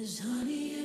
There's honey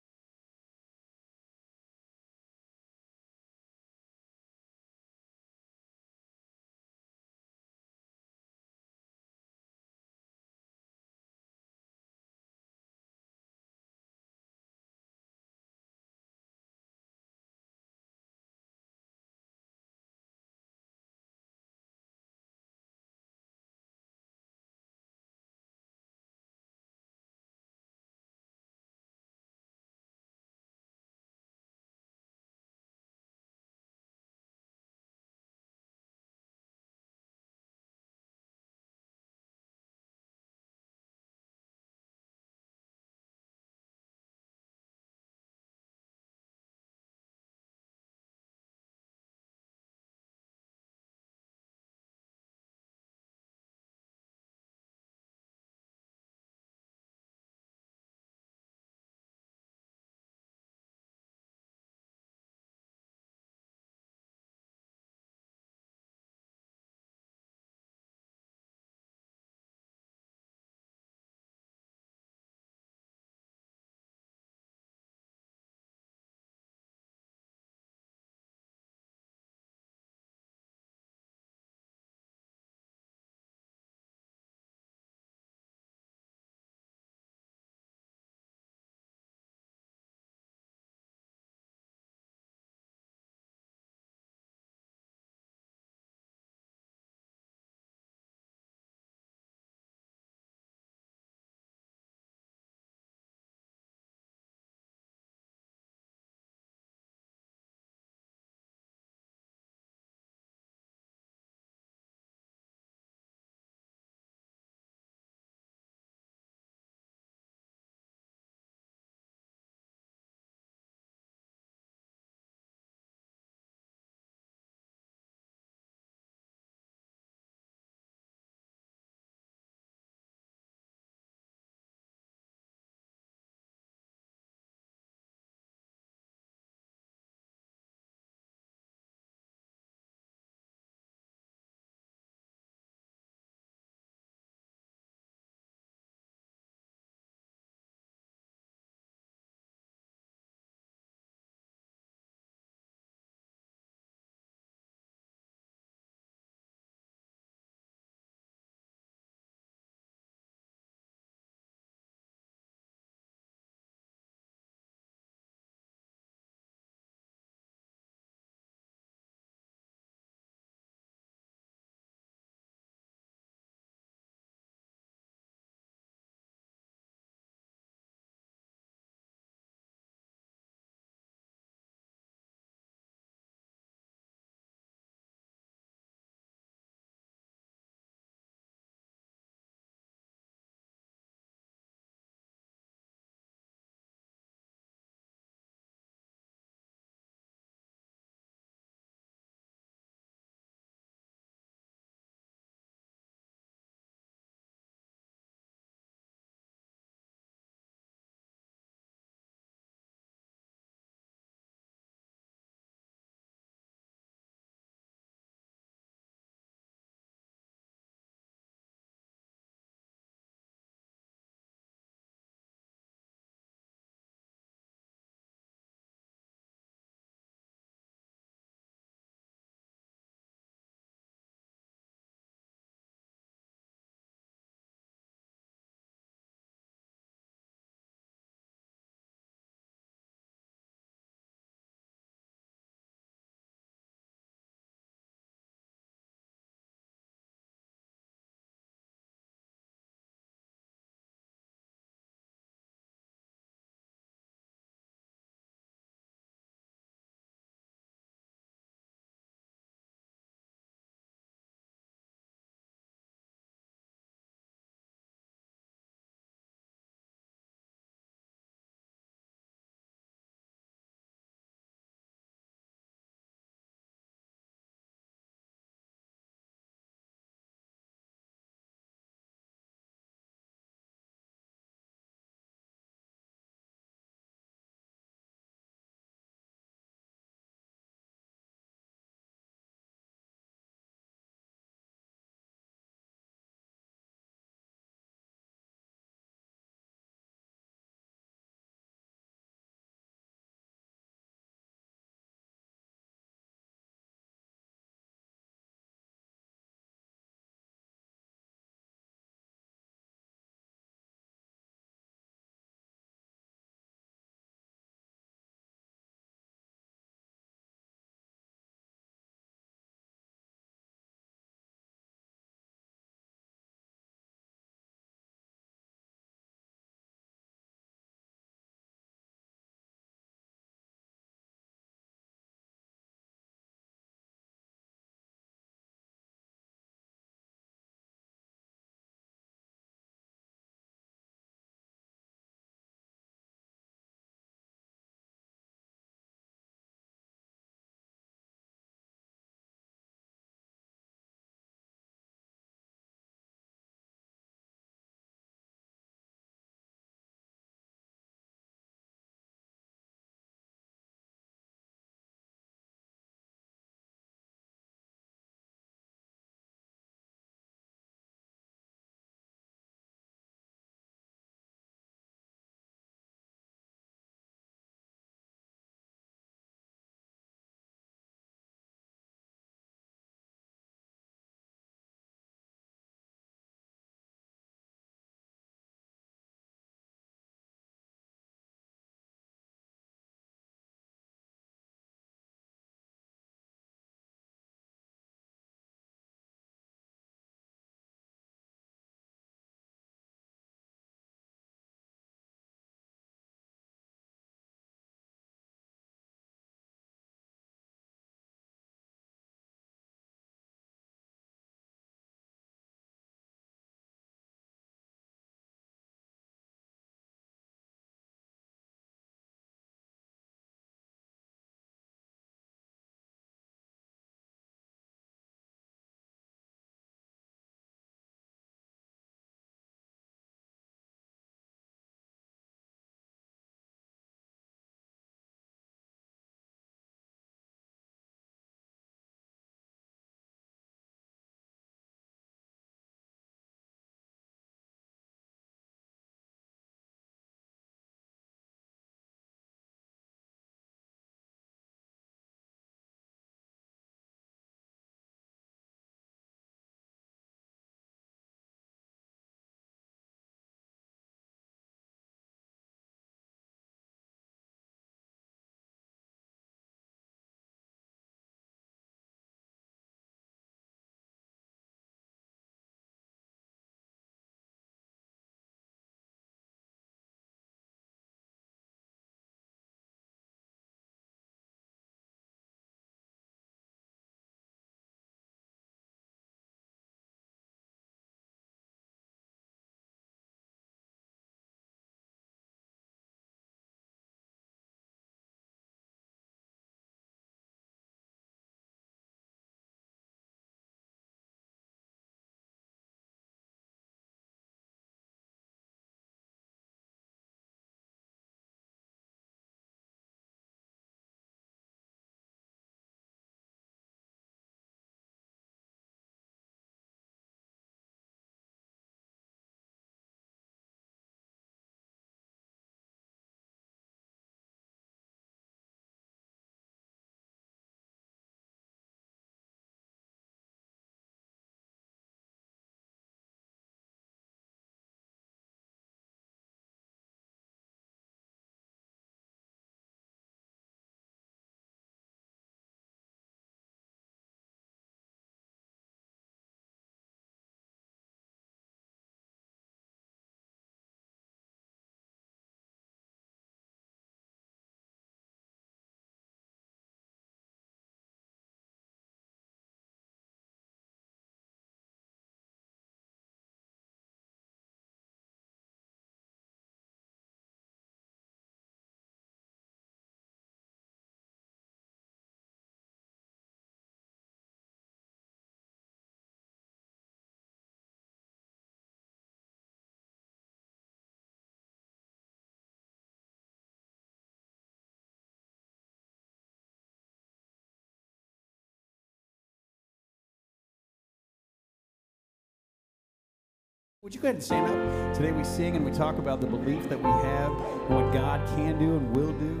Would you go ahead and stand up? Today we sing and we talk about the belief that we have and what God can do and will do.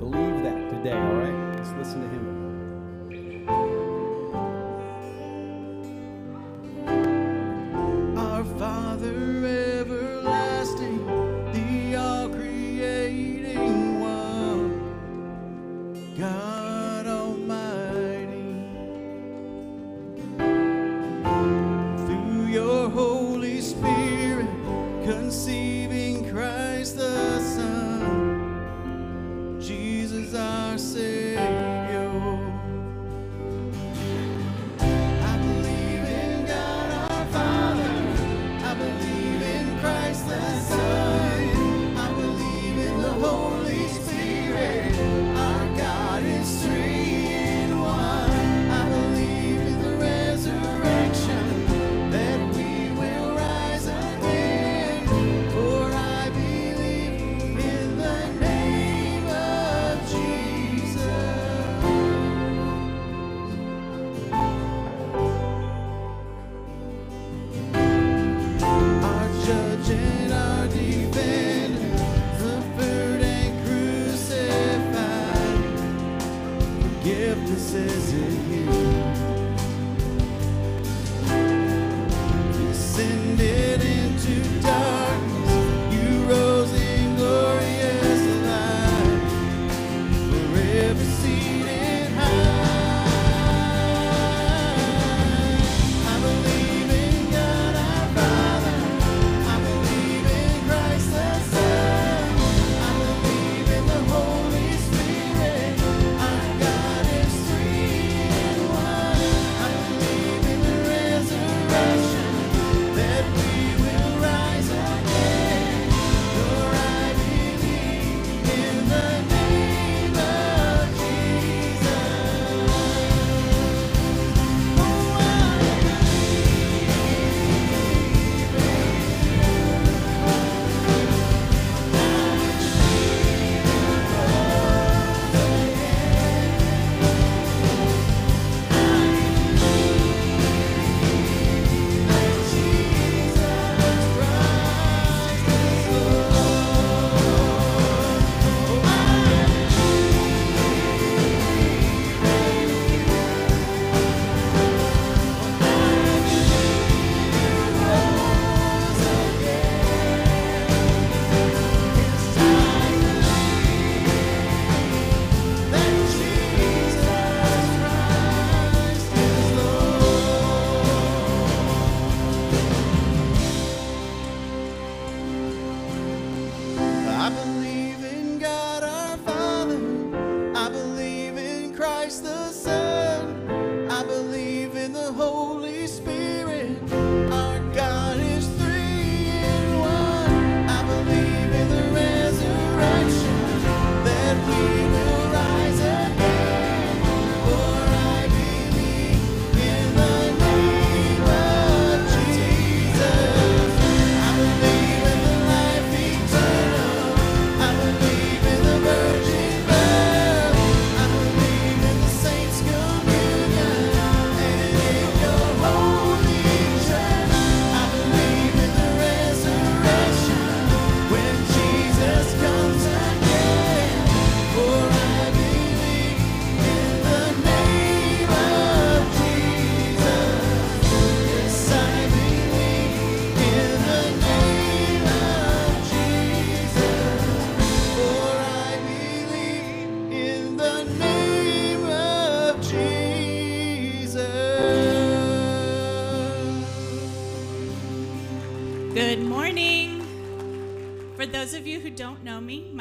Believe that today, all right? Let's listen to Him.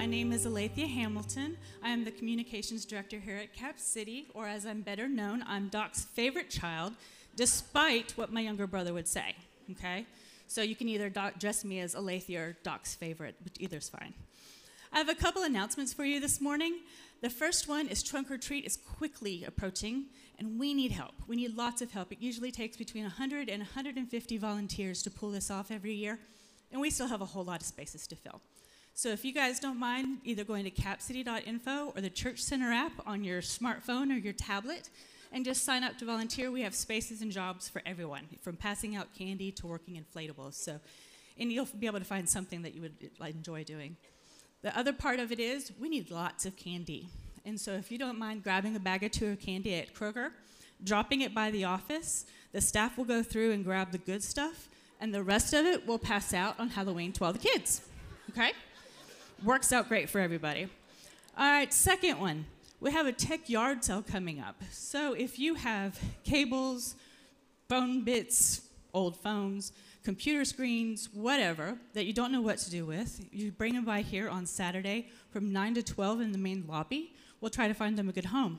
Name is Alethea Hamilton. I am the communications director here at Cap City, or as I'm better known, I'm Doc's favorite child, despite what my younger brother would say. Okay? So you can either doc- dress me as Alethea or Doc's favorite, but either's fine. I have a couple announcements for you this morning. The first one is Trunk or Treat is quickly approaching, and we need help. We need lots of help. It usually takes between 100 and 150 volunteers to pull this off every year, and we still have a whole lot of spaces to fill. So if you guys don't mind either going to capcity.info or the Church Center app on your smartphone or your tablet, and just sign up to volunteer. We have spaces and jobs for everyone, from passing out candy to working inflatables. So, and you'll be able to find something that you would enjoy doing. The other part of it is we need lots of candy. And so, if you don't mind grabbing a bag or two of candy at Kroger, dropping it by the office, the staff will go through and grab the good stuff, and the rest of it we'll pass out on Halloween to all the kids. Okay? Works out great for everybody. All right, second one. We have a tech yard sale coming up. So if you have cables, phone bits, old phones, computer screens, whatever, that you don't know what to do with, you bring them by here on Saturday from 9 to 12 in the main lobby. We'll try to find them a good home.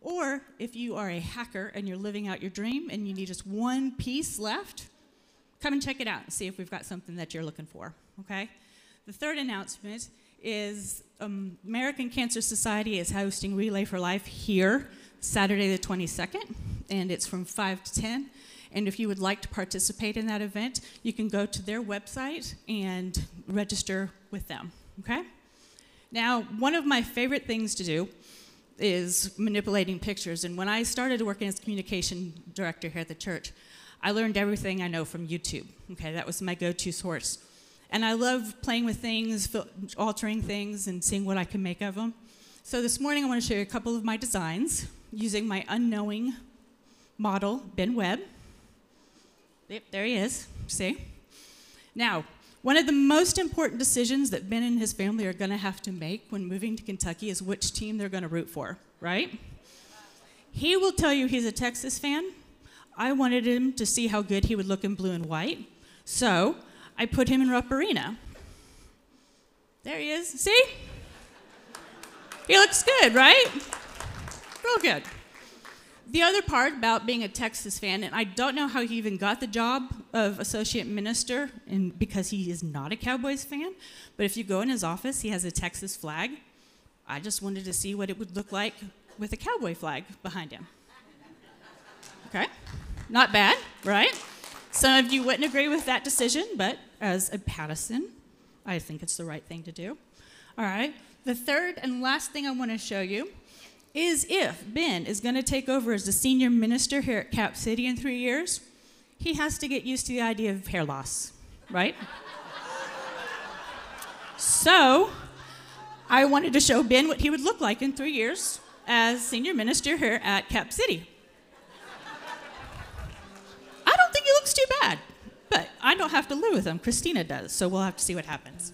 Or if you are a hacker and you're living out your dream and you need just one piece left, come and check it out and see if we've got something that you're looking for, okay? The third announcement is um, American Cancer Society is hosting Relay for Life here Saturday the 22nd, and it's from 5 to 10. And if you would like to participate in that event, you can go to their website and register with them, okay? Now, one of my favorite things to do is manipulating pictures. And when I started working as communication director here at the church, I learned everything I know from YouTube. Okay, that was my go-to source. And I love playing with things, altering things, and seeing what I can make of them. So this morning I want to show you a couple of my designs using my unknowing model, Ben Webb. Yep, there he is. See? Now, one of the most important decisions that Ben and his family are going to have to make when moving to Kentucky is which team they're going to root for, right? He will tell you he's a Texas fan. I wanted him to see how good he would look in blue and white. So I put him in Rupp Arena. There he is. See? He looks good, right? Real good. The other part about being a Texas fan, and I don't know how he even got the job of associate minister, and because he is not a Cowboys fan. But if you go in his office, he has a Texas flag. I just wanted to see what it would look like with a cowboy flag behind him. Okay, not bad, right? Some of you wouldn't agree with that decision, but as a Pattison, I think it's the right thing to do. All right. The third and last thing I want to show you is if Ben is going to take over as the senior minister here at Cap City in three years, he has to get used to the idea of hair loss, right? so, I wanted to show Ben what he would look like in three years as senior minister here at Cap City. Looks too bad, but I don't have to live with them, Christina does, so we'll have to see what happens.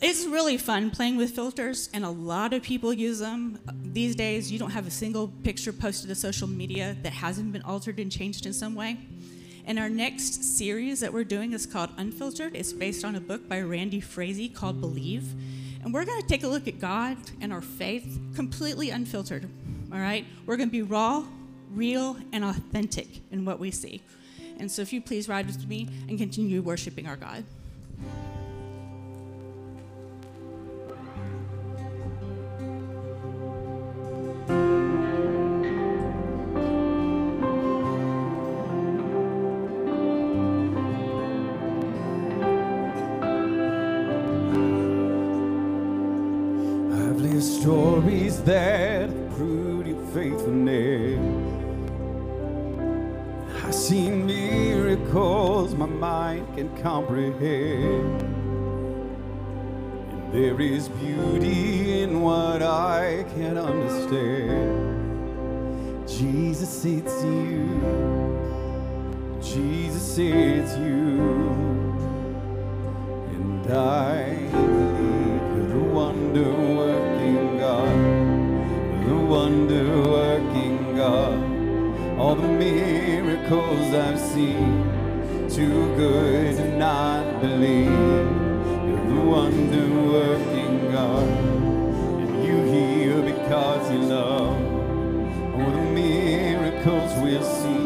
It's really fun playing with filters, and a lot of people use them. These days, you don't have a single picture posted to social media that hasn't been altered and changed in some way. And our next series that we're doing is called Unfiltered. It's based on a book by Randy Frazee called Believe. And we're going to take a look at God and our faith completely unfiltered. All right? We're going to be raw, real, and authentic in what we see. And so, if you please ride with me and continue worshiping our God. I've lived stories that prove your faithfulness. Seen miracles my mind can comprehend. And there is beauty in what I can't understand. Jesus, it's you. Jesus, it's you. The miracles I've seen, too good to not believe. You're the wonder working God, and you heal because you love. All the miracles we'll see,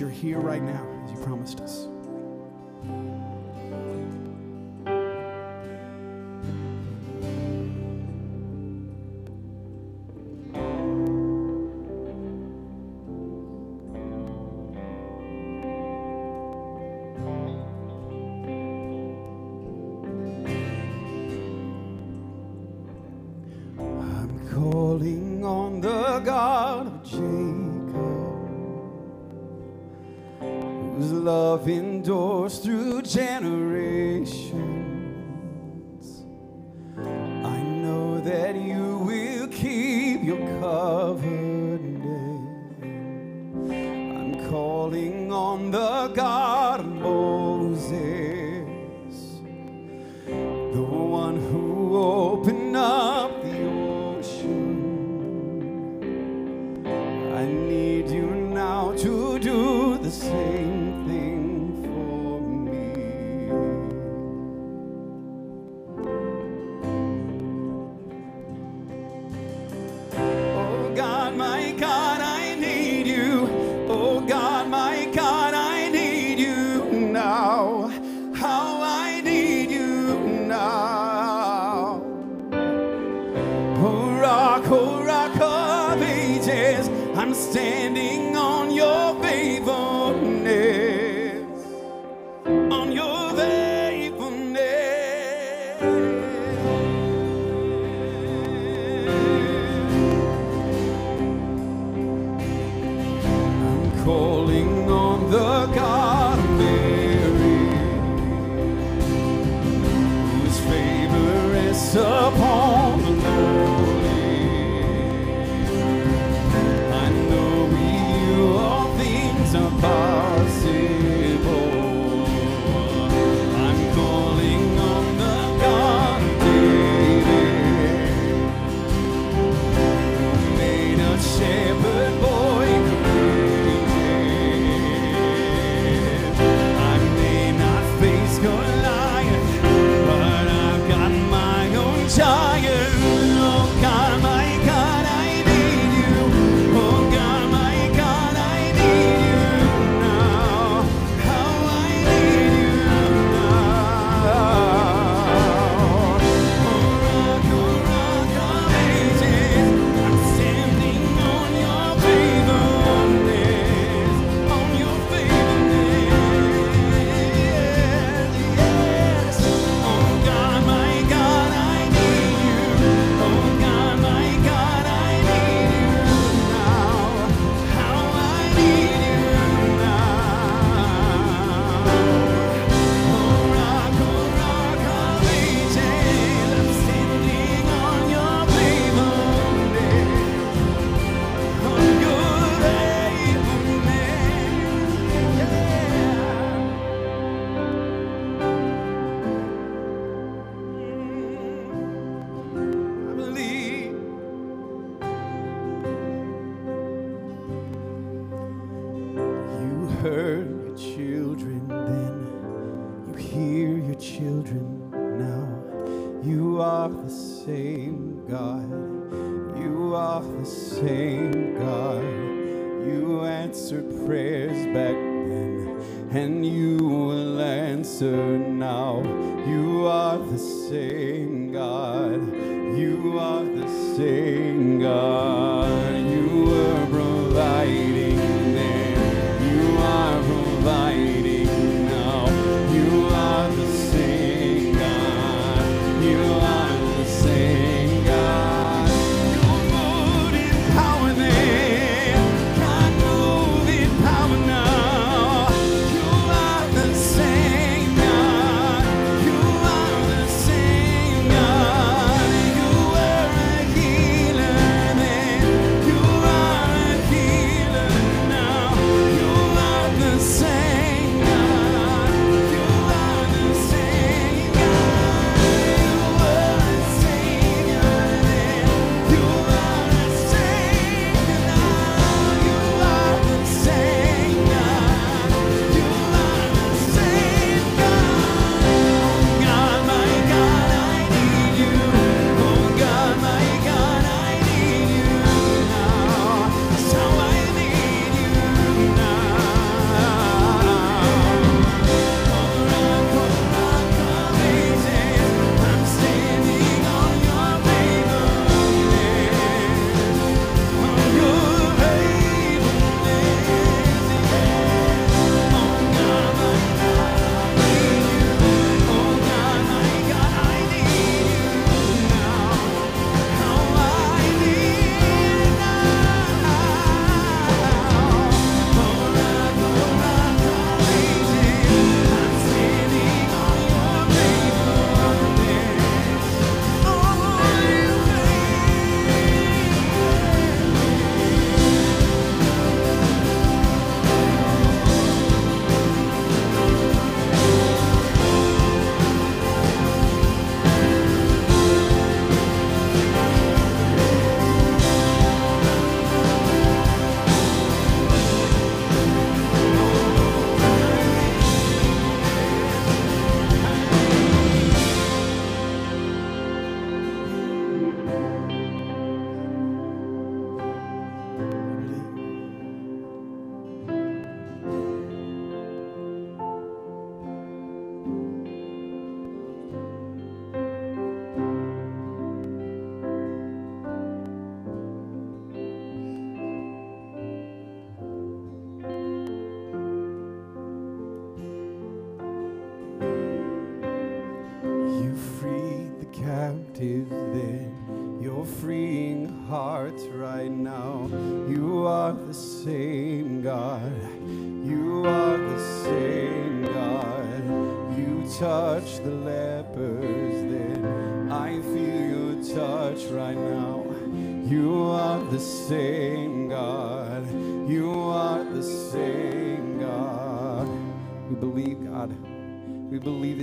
you're here right now as you promised us.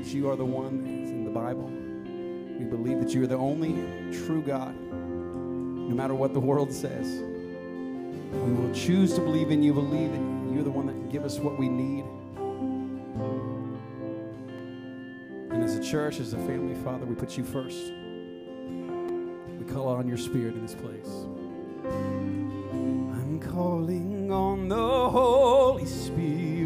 That you are the one that's in the Bible. We believe that you are the only true God, no matter what the world says. We will choose to believe in you, believe that you're the one that can give us what we need. And as a church, as a family, Father, we put you first. We call on your spirit in this place. I'm calling on the Holy Spirit.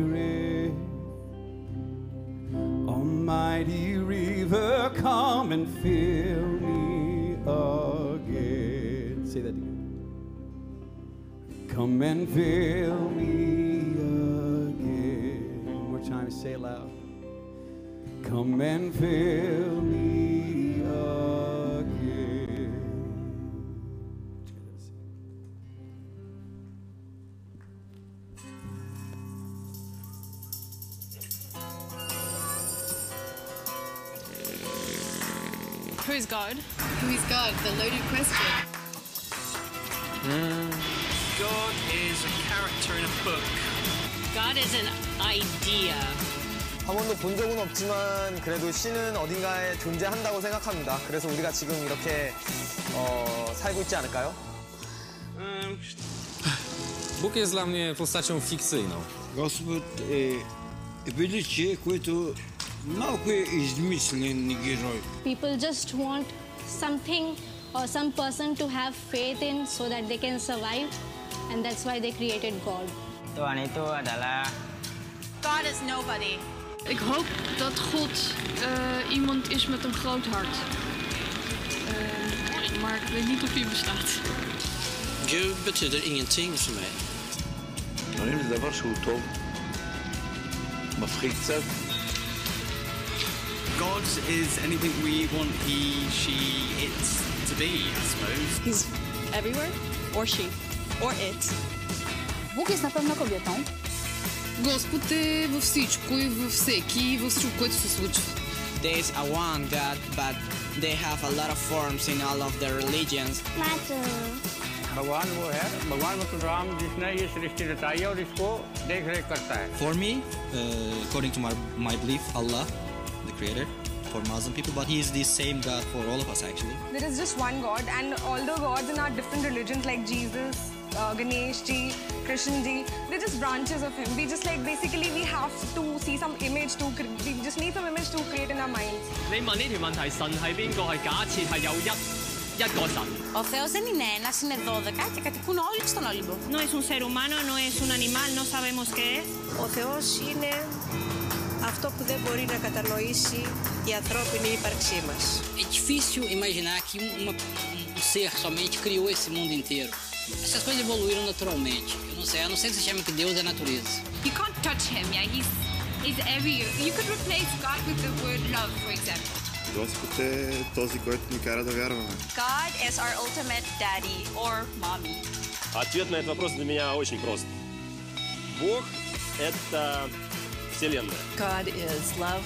Almighty river, come and fill me again. Say that again. Come and fill me again. One more time, say it loud. Come and fill me is God? Who is God? The loaded question. Mm. God is a character in a book. God is an idea. 한 번도 본 적은 없지만 그래도 신은 어딘가에 존재한다고 생각합니다. 그래서 우리가 지금 이렇게 어, 살고 있지 않을까요? Um. Bóg jest dla mnie postacią fikcyjną. Gospod e, wielczy, który Нахуй измисленный герой. People just want something or some person to have faith in so that they can survive and that's why they created God. Tuhan itu adalah God is nobody. Ik hoop dat God uh, iemand is met een groot hart. Uh, maar ik weet niet of hij bestaat. Gud betyder ingenting voor mij. Maar is dat was goed, Tom. Maar frikt dat? God is anything we want he, she, it to be, I suppose. He's everywhere, or she, or it. Бог jest na pewno kobietą. Господ е във всичко и във всеки и във всичко, което се случва. There is a one God, but they have a lot of forms in all of their religions. भगवान वो है भगवान मतलब राम जिसने ये सृष्टि रचाई है और इसको देख रेख करता है For me, uh, according to my, my belief, Allah, the creator, for Muslim people, but He is the same God for all of us actually. There is just one God, and all the gods in our different religions, like Jesus, uh, Ganesh ji, Krishna ji, they're just branches of Him. We just like basically we have to see some image to, cre- we just need some image to create in our minds. 你问呢条问题，神系边个？系假设系有一一个神。 Ο Θεός δεν είναι ένας, είναι 12 και κατοικούν όλοι στον Όλυμπο. No es un ser humano, no es un animal, no sabemos qué es. Ο Θεός είναι αυτό που δεν μπορεί να κατανοήσει η ανθρώπινη ύπαρξή μας. É difícil imaginar que uma, um ser somente criou esse mundo inteiro. Essas coisas evoluíram naturalmente. Eu não sei, a não ser que se chame que Deus é natureza. You can't touch him, yeah. He's he's everywhere. You could replace God with the word love, for example. Господ е този, който ни кара да вярваме. God is our ultimate daddy or mommy. Ответ на этот вопрос для меня очень прост. Бог — это cylinder. God is love.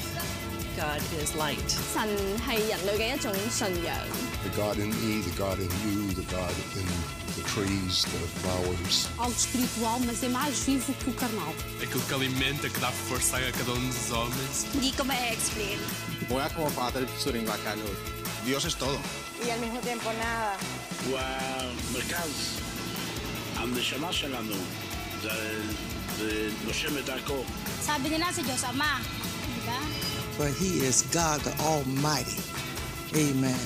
God is light. 神係人類嘅一種信仰。The God in me, the God in you, the God in the trees, the flowers. Algo espiritual, mas é mais vivo que o carnal. É aquilo que alimenta, que dá força a cada um dos homens. E como é explain? Voy a como para bacano. Dios es todo. Y al mismo tiempo nada. mercados عم نشمعش لعنه lo dako. Sabi nila si For He is God the Almighty. Amen.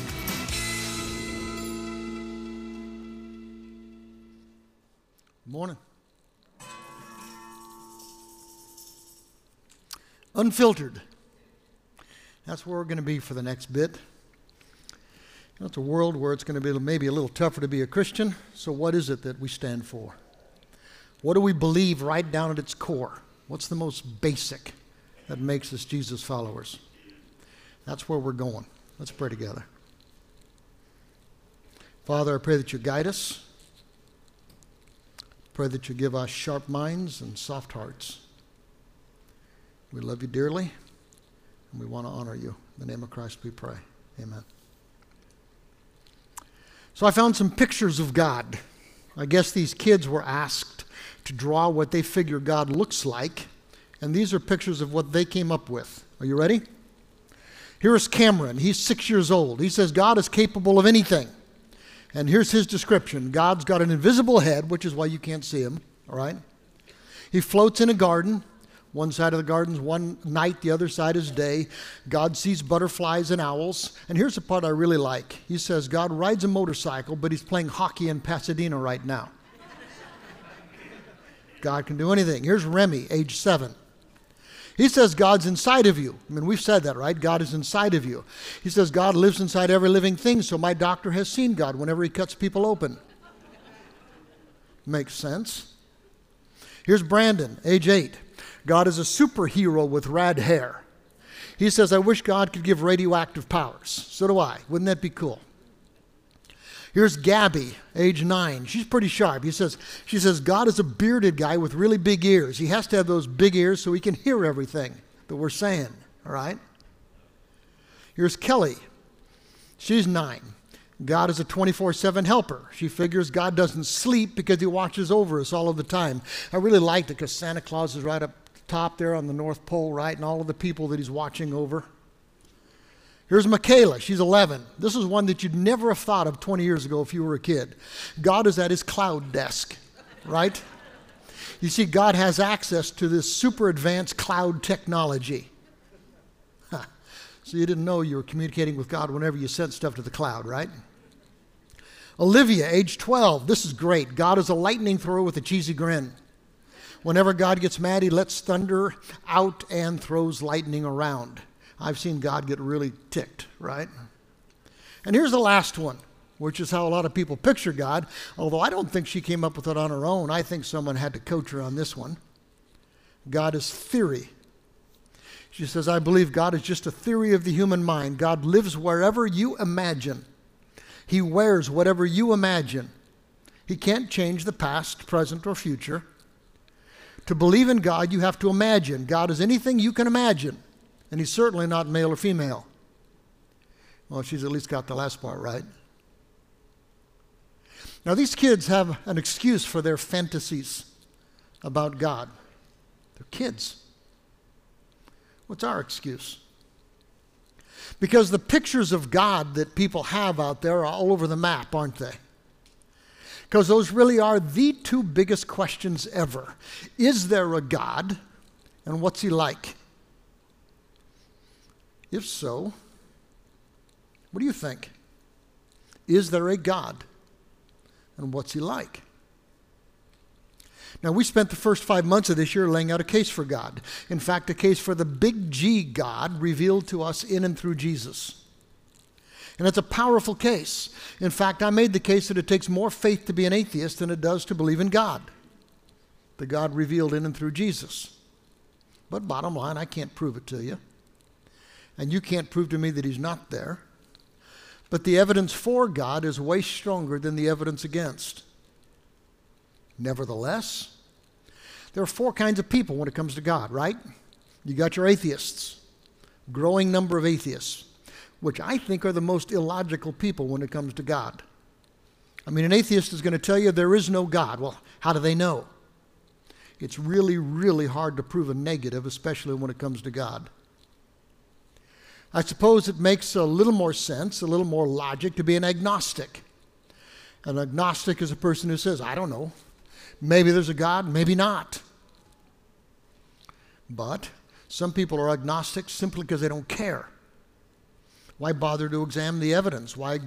Morning. Unfiltered. That's where we're going to be for the next bit. It's a world where it's going to be maybe a little tougher to be a Christian. So, what is it that we stand for? What do we believe right down at its core? What's the most basic that makes us Jesus followers? That's where we're going. Let's pray together. Father, I pray that you guide us. Pray that you give us sharp minds and soft hearts. We love you dearly, and we want to honor you. In the name of Christ we pray. Amen. So I found some pictures of God. I guess these kids were asked to draw what they figure God looks like, and these are pictures of what they came up with. Are you ready? Here's Cameron. He's six years old. He says God is capable of anything. And here's his description God's got an invisible head, which is why you can't see him, all right? He floats in a garden. One side of the garden's one night, the other side is day. God sees butterflies and owls. And here's the part I really like. He says God rides a motorcycle, but he's playing hockey in Pasadena right now. God can do anything. Here's Remy, age seven. He says God's inside of you. I mean, we've said that, right? God is inside of you. He says God lives inside every living thing, so my doctor has seen God whenever he cuts people open. Makes sense. Here's Brandon, age eight. God is a superhero with rad hair. He says, I wish God could give radioactive powers. So do I. Wouldn't that be cool? Here's Gabby, age nine. She's pretty sharp. He says, she says, God is a bearded guy with really big ears. He has to have those big ears so he can hear everything that we're saying. All right? Here's Kelly. She's nine. God is a 24 7 helper. She figures God doesn't sleep because he watches over us all of the time. I really liked it because Santa Claus is right up top there on the North Pole, right? And all of the people that he's watching over. Here's Michaela. She's 11. This is one that you'd never have thought of 20 years ago if you were a kid. God is at his cloud desk, right? You see, God has access to this super advanced cloud technology. So you didn't know you were communicating with God whenever you sent stuff to the cloud, right? Olivia, age 12. This is great. God is a lightning thrower with a cheesy grin. Whenever God gets mad, he lets thunder out and throws lightning around. I've seen God get really ticked, right? And here's the last one, which is how a lot of people picture God, although I don't think she came up with it on her own. I think someone had to coach her on this one. God is theory. She says, I believe God is just a theory of the human mind. God lives wherever you imagine. He wears whatever you imagine. He can't change the past, present, or future. To believe in God, you have to imagine. God is anything you can imagine, and He's certainly not male or female. Well, she's at least got the last part right. Now, these kids have an excuse for their fantasies about God. They're kids. What's our excuse? Because the pictures of God that people have out there are all over the map, aren't they? Because those really are the two biggest questions ever. Is there a God? And what's he like? If so, what do you think? Is there a God? And what's he like? Now, we spent the first five months of this year laying out a case for God. In fact, a case for the big G God revealed to us in and through Jesus. And it's a powerful case. In fact, I made the case that it takes more faith to be an atheist than it does to believe in God, the God revealed in and through Jesus. But bottom line, I can't prove it to you. And you can't prove to me that He's not there. But the evidence for God is way stronger than the evidence against. Nevertheless, there are four kinds of people when it comes to God, right? You got your atheists, growing number of atheists, which I think are the most illogical people when it comes to God. I mean, an atheist is going to tell you there is no God. Well, how do they know? It's really, really hard to prove a negative, especially when it comes to God. I suppose it makes a little more sense, a little more logic to be an agnostic. An agnostic is a person who says, I don't know. Maybe there's a God, maybe not. But some people are agnostics simply because they don't care. Why bother to examine the evidence? Why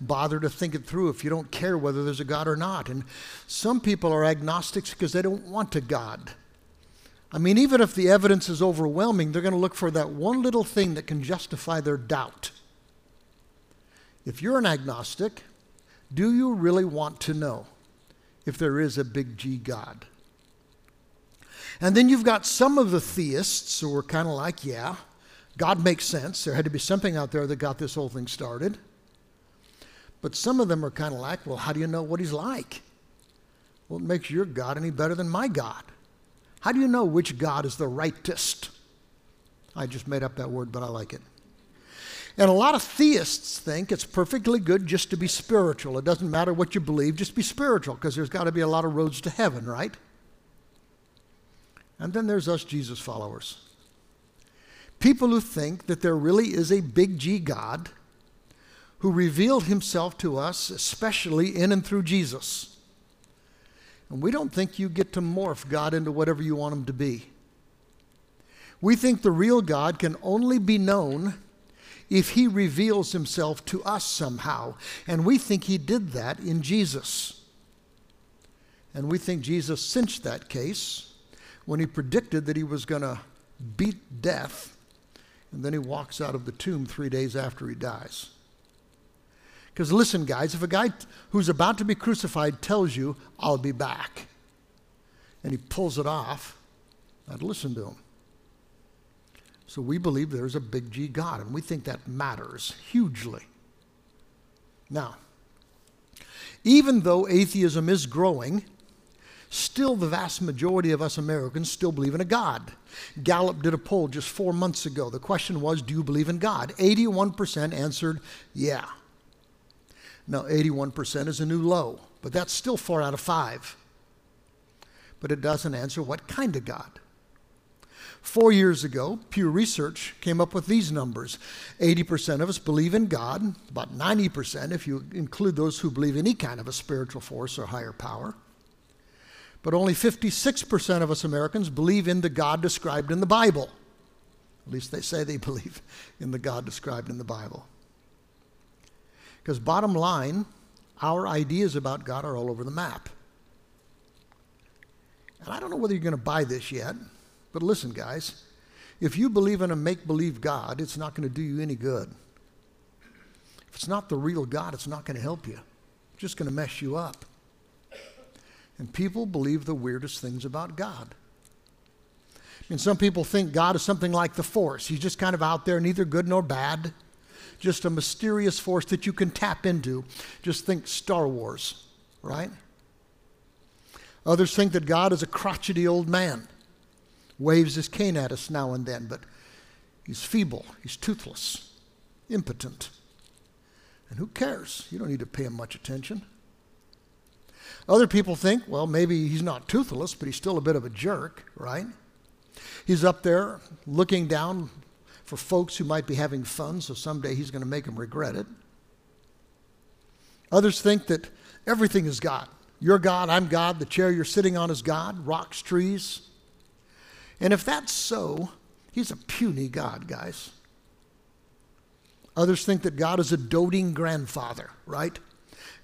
bother to think it through if you don't care whether there's a God or not? And some people are agnostics because they don't want a God. I mean, even if the evidence is overwhelming, they're going to look for that one little thing that can justify their doubt. If you're an agnostic, do you really want to know if there is a big G God? And then you've got some of the theists who are kind of like, yeah, God makes sense. There had to be something out there that got this whole thing started. But some of them are kind of like, well, how do you know what he's like? What makes your God any better than my God? How do you know which God is the rightest? I just made up that word, but I like it. And a lot of theists think it's perfectly good just to be spiritual. It doesn't matter what you believe, just be spiritual, because there's got to be a lot of roads to heaven, right? And then there's us Jesus followers. People who think that there really is a big G God who revealed himself to us, especially in and through Jesus. And we don't think you get to morph God into whatever you want him to be. We think the real God can only be known if he reveals himself to us somehow. And we think he did that in Jesus. And we think Jesus cinched that case when he predicted that he was going to beat death, and then he walks out of the tomb three days after he dies. Because listen, guys, if a guy who's about to be crucified tells you, I'll be back, and he pulls it off, I'd listen to him. So we believe there's a big G God, and we think that matters hugely. Now, even though atheism is growing, still the vast majority of us Americans still believe in a God. Gallup did a poll just four months ago. The question was, Do you believe in God? 81% answered, Yeah. Now, 81% is a new low, but that's still four out of five. But it doesn't answer what kind of God. Four years ago, Pew Research came up with these numbers 80% of us believe in God, about 90% if you include those who believe any kind of a spiritual force or higher power. But only 56% of us Americans believe in the God described in the Bible. At least they say they believe in the God described in the Bible. Because, bottom line, our ideas about God are all over the map. And I don't know whether you're going to buy this yet, but listen, guys. If you believe in a make believe God, it's not going to do you any good. If it's not the real God, it's not going to help you, it's just going to mess you up. And people believe the weirdest things about God. I mean, some people think God is something like the Force. He's just kind of out there, neither good nor bad, just a mysterious force that you can tap into. Just think Star Wars, right? Others think that God is a crotchety old man, waves his cane at us now and then, but he's feeble, he's toothless, impotent. And who cares? You don't need to pay him much attention. Other people think, well, maybe he's not toothless, but he's still a bit of a jerk, right? He's up there looking down for folks who might be having fun, so someday he's going to make them regret it. Others think that everything is God. You're God, I'm God, the chair you're sitting on is God, rocks, trees. And if that's so, he's a puny God, guys. Others think that God is a doting grandfather, right?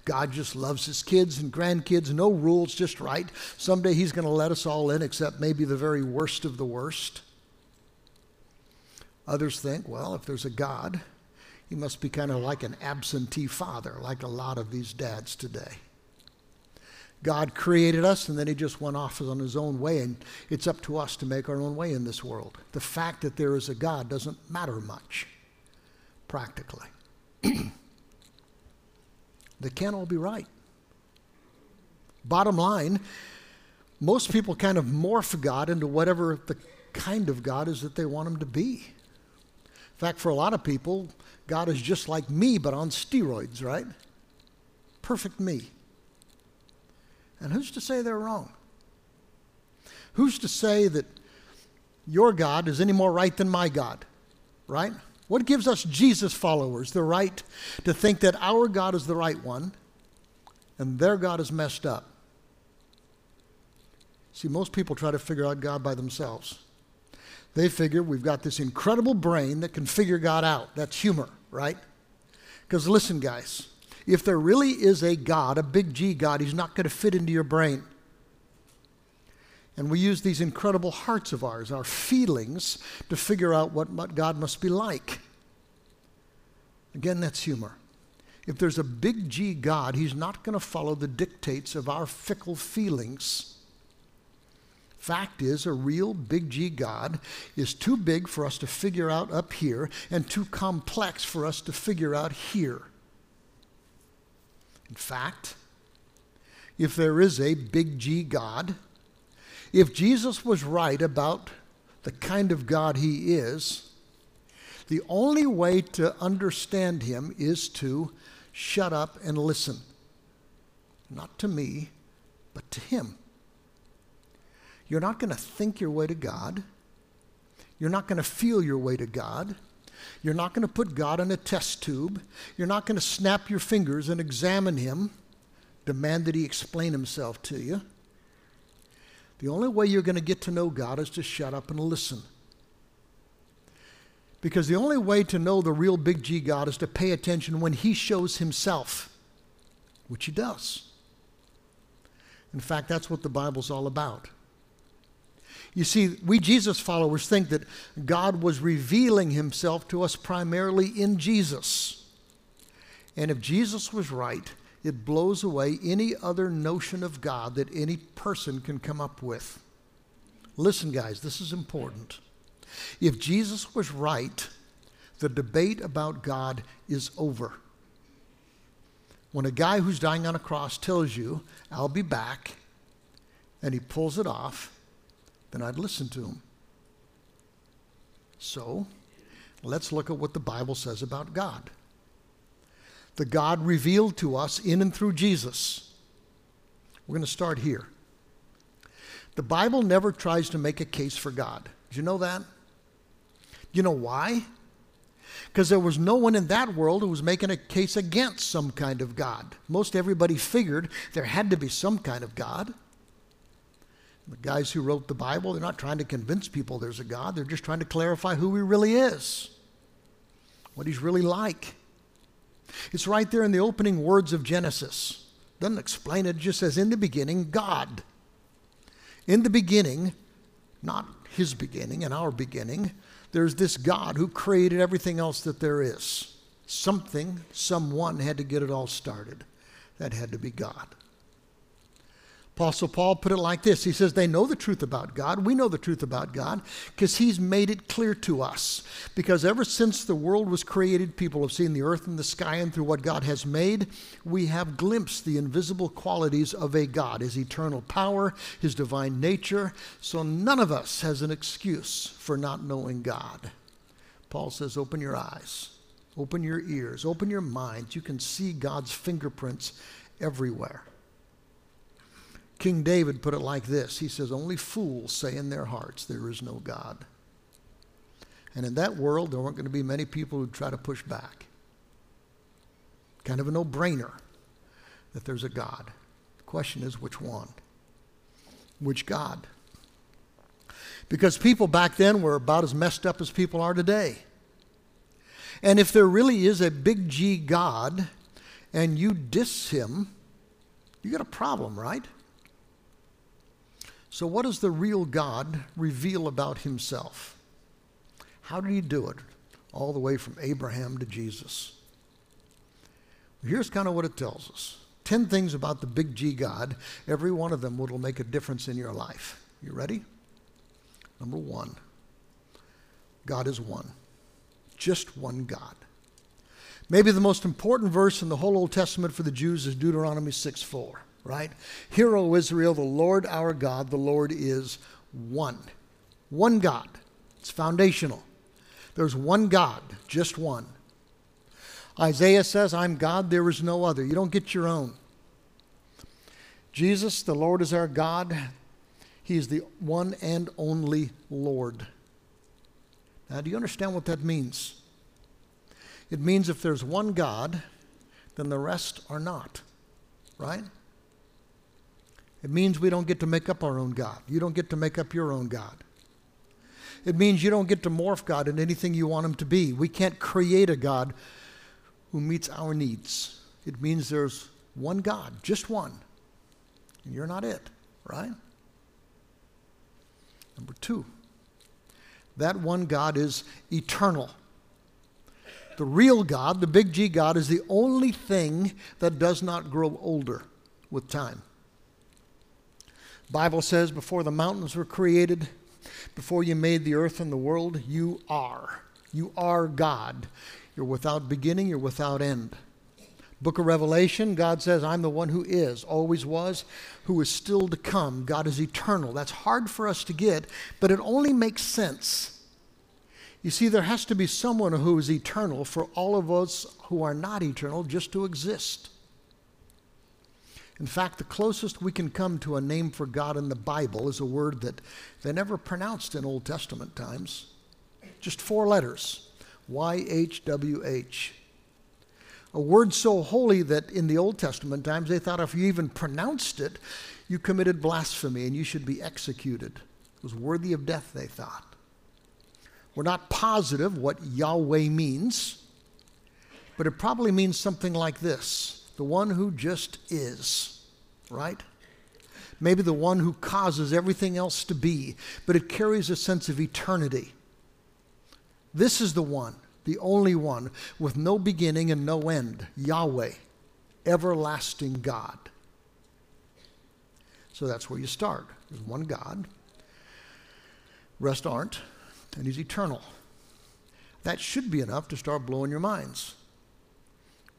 God just loves his kids and grandkids, no rules, just right. Someday he's going to let us all in, except maybe the very worst of the worst. Others think, well, if there's a God, he must be kind of like an absentee father, like a lot of these dads today. God created us and then he just went off on his own way, and it's up to us to make our own way in this world. The fact that there is a God doesn't matter much, practically. they can't all be right. Bottom line, most people kind of morph God into whatever the kind of God is that they want him to be. Fact, for a lot of people, God is just like me, but on steroids, right? Perfect me. And who's to say they're wrong? Who's to say that your God is any more right than my God? Right? What gives us Jesus followers the right to think that our God is the right one and their God is messed up? See, most people try to figure out God by themselves. They figure we've got this incredible brain that can figure God out. That's humor, right? Because listen, guys, if there really is a God, a big G God, he's not going to fit into your brain. And we use these incredible hearts of ours, our feelings, to figure out what, God must be like. Again, that's humor. If there's a big G God, he's not going to follow the dictates of our fickle feelings. Fact is, a real big G God is too big for us to figure out up here and too complex for us to figure out here. In fact, if there is a big G God, if Jesus was right about the kind of God he is, the only way to understand him is to shut up and listen. Not to me, but to him. You're not going to think your way to God. You're not going to feel your way to God. You're not going to put God in a test tube. You're not going to snap your fingers and examine Him, demand that He explain Himself to you. The only way you're going to get to know God is to shut up and listen. Because the only way to know the real big G God is to pay attention when He shows Himself, which He does. In fact, that's what the Bible's all about. You see, we Jesus followers think that God was revealing himself to us primarily in Jesus. And if Jesus was right, it blows away any other notion of God that any person can come up with. Listen, guys, this is important. If Jesus was right, the debate about God is over. When a guy who's dying on a cross tells you, I'll be back, and he pulls it off, then I'd listen to him. So, let's look at what the Bible says about God. The God revealed to us in and through Jesus. We're going to start here. The Bible never tries to make a case for God. Did you know that? You know why? Because there was no one in that world who was making a case against some kind of God. Most everybody figured there had to be some kind of God. The guys who wrote the Bible, they're not trying to convince people there's a God, they're just trying to clarify who He really is, what He's really like. It's right there in the opening words of Genesis. Doesn't explain it, it just says, In the beginning, God. In the beginning, not His beginning and our beginning, there's this God who created everything else that there is. Something, someone had to get it all started. That had to be God. Apostle Paul put it like this He says, They know the truth about God. We know the truth about God because He's made it clear to us. Because ever since the world was created, people have seen the earth and the sky, and through what God has made, we have glimpsed the invisible qualities of a God His eternal power, His divine nature. So none of us has an excuse for not knowing God. Paul says, Open your eyes, open your ears, open your minds. You can see God's fingerprints everywhere. King David put it like this He says, Only fools say in their hearts, There is no God. And in that world, there weren't going to be many people who'd try to push back. Kind of a no brainer that there's a God. The question is, which one? Which God? Because people back then were about as messed up as people are today. And if there really is a big G God and you diss him, you got a problem, right? So, what does the real God reveal about himself? How did he do it? All the way from Abraham to Jesus. Here's kind of what it tells us 10 things about the big G God. Every one of them will make a difference in your life. You ready? Number one God is one, just one God. Maybe the most important verse in the whole Old Testament for the Jews is Deuteronomy 6 4 right? Hear, O Israel, the Lord our God, the Lord is one. One God. It's foundational. There's one God, just one. Isaiah says, I'm God, there is no other. You don't get your own. Jesus, the Lord is our God. He is the one and only Lord. Now, do you understand what that means? It means if there's one God, then the rest are not, right? It means we don't get to make up our own God. You don't get to make up your own God. It means you don't get to morph God into anything you want him to be. We can't create a God who meets our needs. It means there's one God, just one. And you're not it, right? Number two, that one God is eternal. The real God, the big G God, is the only thing that does not grow older with time. Bible says before the mountains were created, before you made the earth and the world, you are. You are God. You're without beginning, you're without end. Book of Revelation, God says, I'm the one who is, always was, who is still to come. God is eternal. That's hard for us to get, but it only makes sense. You see, there has to be someone who is eternal for all of us who are not eternal just to exist. In fact, the closest we can come to a name for God in the Bible is a word that they never pronounced in Old Testament times. Just four letters YHWH. A word so holy that in the Old Testament times they thought if you even pronounced it, you committed blasphemy and you should be executed. It was worthy of death, they thought. We're not positive what Yahweh means, but it probably means something like this the one who just is, right? Maybe the one who causes everything else to be, but it carries a sense of eternity. This is the one, the only one, with no beginning and no end Yahweh, everlasting God. So that's where you start. There's one God, rest aren't, and He's eternal. That should be enough to start blowing your minds.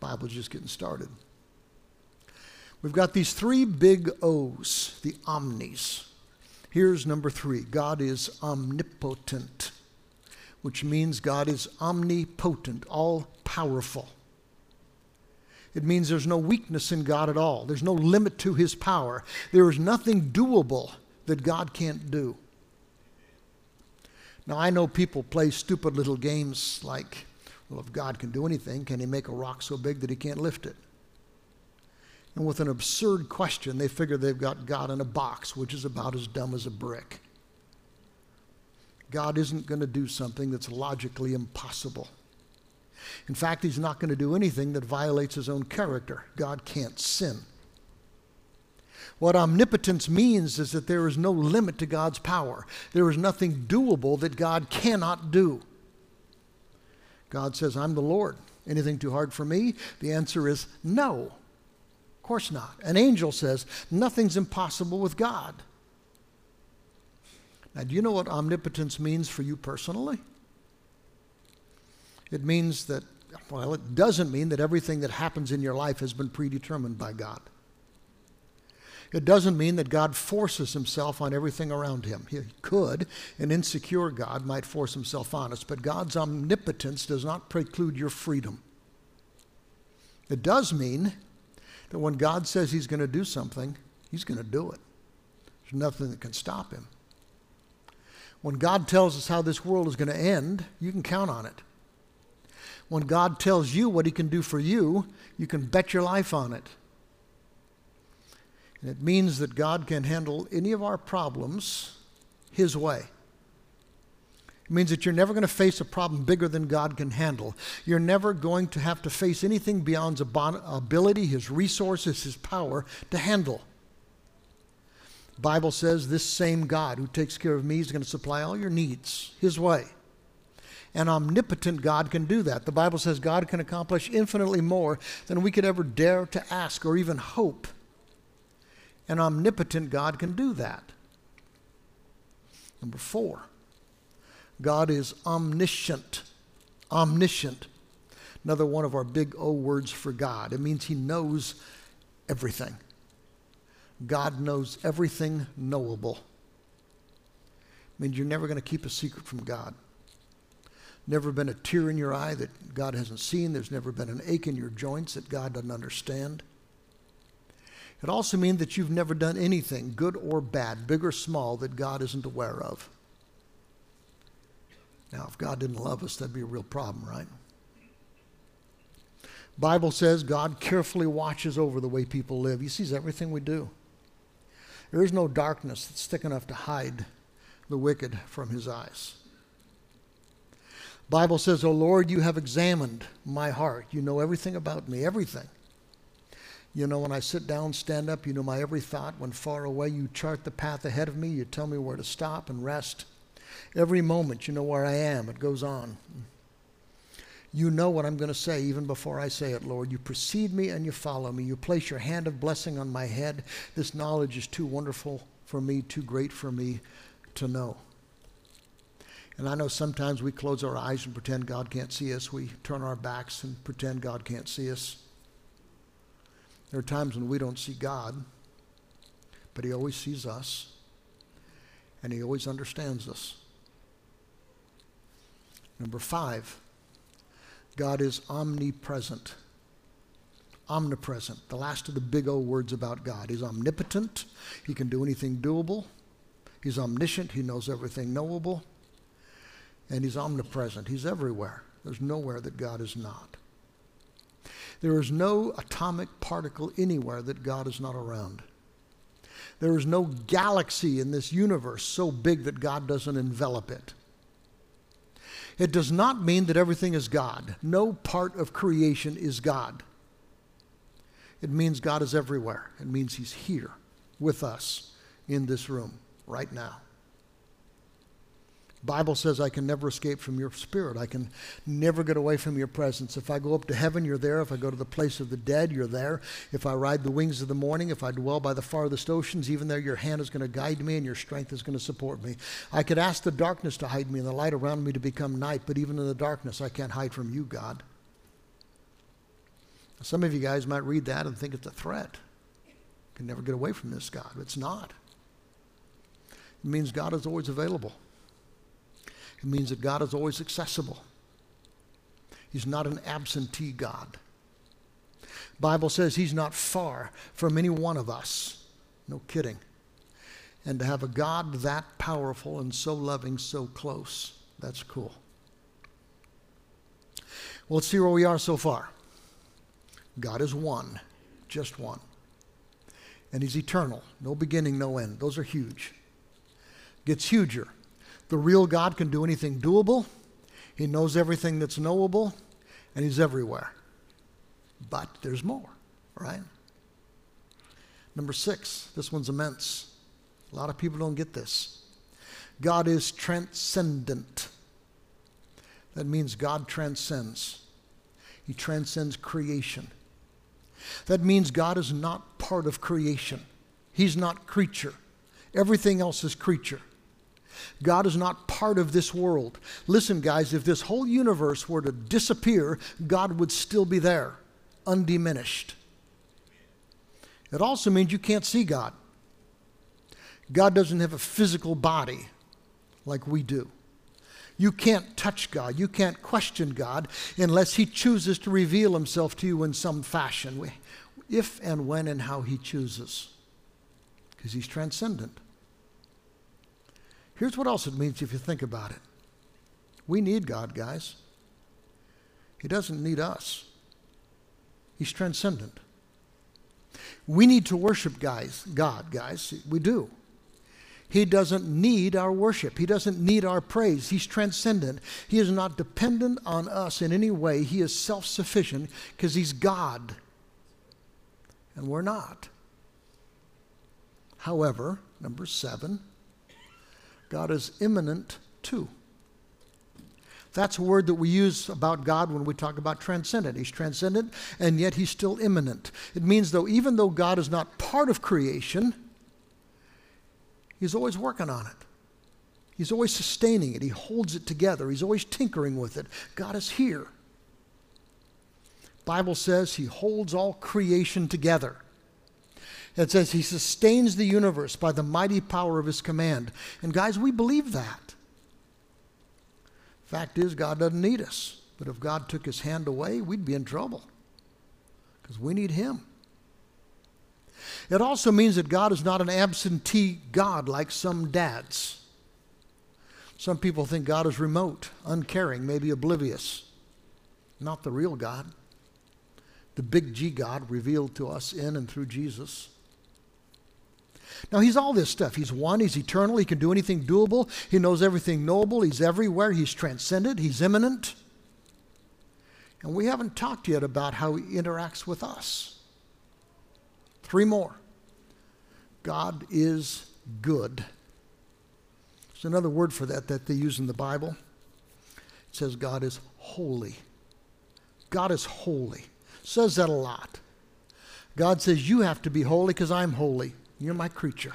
Bible's just getting started. We've got these three big O's, the omnis. Here's number three God is omnipotent, which means God is omnipotent, all powerful. It means there's no weakness in God at all. There's no limit to his power. There is nothing doable that God can't do. Now, I know people play stupid little games like, well, if God can do anything, can he make a rock so big that he can't lift it? And with an absurd question, they figure they've got God in a box, which is about as dumb as a brick. God isn't going to do something that's logically impossible. In fact, He's not going to do anything that violates His own character. God can't sin. What omnipotence means is that there is no limit to God's power. There is nothing doable that God cannot do. God says, I'm the Lord. Anything too hard for me? The answer is no. Of course not. An angel says, nothing's impossible with God. Now, do you know what omnipotence means for you personally? It means that, well, it doesn't mean that everything that happens in your life has been predetermined by God. It doesn't mean that God forces himself on everything around him. He could. An insecure God might force himself on us, but God's omnipotence does not preclude your freedom. It does mean that when God says he's going to do something, he's going to do it. There's nothing that can stop him. When God tells us how this world is going to end, you can count on it. When God tells you what he can do for you, you can bet your life on it. And it means that God can handle any of our problems His way. It means that you're never going to face a problem bigger than God can handle. You're never going to have to face anything beyond His ability, His resources, His power to handle. Bible says this same God who takes care of me is going to supply all your needs His way. An omnipotent God can do that. The Bible says God can accomplish infinitely more than we could ever dare to ask or even hope. An omnipotent God can do that. Number four, God is omniscient. Omniscient. Another one of our big O words for God. It means He knows everything. God knows everything knowable. It means you're never going to keep a secret from God. Never been a tear in your eye that God hasn't seen. There's never been an ache in your joints that God doesn't understand. It also means that you've never done anything, good or bad, big or small, that God isn't aware of. Now, if God didn't love us, that'd be a real problem, right? Bible says God carefully watches over the way people live. He sees everything we do. There is no darkness that's thick enough to hide the wicked from his eyes. Bible says, "O Lord, you have examined my heart. You know everything about me, everything." You know, when I sit down, stand up, you know my every thought. When far away, you chart the path ahead of me. You tell me where to stop and rest. Every moment, you know where I am. It goes on. You know what I'm going to say even before I say it, Lord. You precede me and you follow me. You place your hand of blessing on my head. This knowledge is too wonderful for me, too great for me to know. And I know sometimes we close our eyes and pretend God can't see us. We turn our backs and pretend God can't see us. There are times when we don't see God, but He always sees us, and He always understands us. Number five, God is omnipresent. Omnipresent, the last of the big O words about God. He's omnipotent, He can do anything doable. He's omniscient, He knows everything knowable. And He's omnipresent, He's everywhere. There's nowhere that God is not. There is no atomic particle anywhere that God is not around. There is no galaxy in this universe so big that God doesn't envelop it. It does not mean that everything is God. No part of creation is God. It means God is everywhere. It means He's here with us in this room right now. Bible says I can never escape from your spirit. I can never get away from your presence. If I go up to heaven, you're there. If I go to the place of the dead, you're there. If I ride the wings of the morning, if I dwell by the farthest oceans, even there your hand is going to guide me and your strength is going to support me. I could ask the darkness to hide me and the light around me to become night, but even in the darkness, I can't hide from you, God. Some of you guys might read that and think it's a threat. You can never get away from this God. It's not. It means God is always available. It means that God is always accessible. He's not an absentee God. Bible says he's not far from any one of us. No kidding. And to have a God that powerful and so loving so close, that's cool. Well, let's see where we are so far. God is one, just one. And he's eternal. No beginning, no end. Those are huge. Gets huger. The real God can do anything doable. He knows everything that's knowable, and he's everywhere. But there's more, right? Number six, this one's immense. A lot of people don't get this. God is transcendent. That means God transcends. He transcends creation. That means God is not part of creation. He's not creature. Everything else is creature. God is not part of this world. Listen, guys, if this whole universe were to disappear, God would still be there, undiminished. It also means you can't see God. God doesn't have a physical body like we do. You can't touch God. You can't question God unless He chooses to reveal Himself to you in some fashion, if and when and how He chooses, because He's transcendent. Here's what else it means if you think about it we need God, guys. He doesn't need us, He's transcendent. We need to worship guys, God, guys. We do. He doesn't need our worship. He doesn't need our praise. He's transcendent. He is not dependent on us in any way. He is self sufficient because He's God. And we're not. However, number seven, God is immanent too. That's a word that we use about God when we talk about transcendent. He's transcendent, and yet he's still immanent. It means, though, even though God is not part of creation, he's always working on it. He's always sustaining it. He holds it together. He's always tinkering with it. God is here. Bible says he holds all creation together. It says he sustains the universe by the mighty power of his command. And guys, we believe that. Fact is, God doesn't need us. But if God took his hand away, we'd be in trouble because we need him. It also means that God is not an absentee God like some dads. Some people think God is remote, uncaring, maybe oblivious. Not the real God. The big G God revealed to us in and through Jesus. Now, he's all this stuff. He's one, he's eternal, he can do anything doable, he knows everything knowable, he's everywhere, he's transcendent, he's immanent. And we haven't talked yet about how he interacts with us. Three more. God is good. There's another word for that that they use in the Bible. It says God is holy. God is holy. says that a lot. God says, You have to be holy because I'm holy. You're my creature.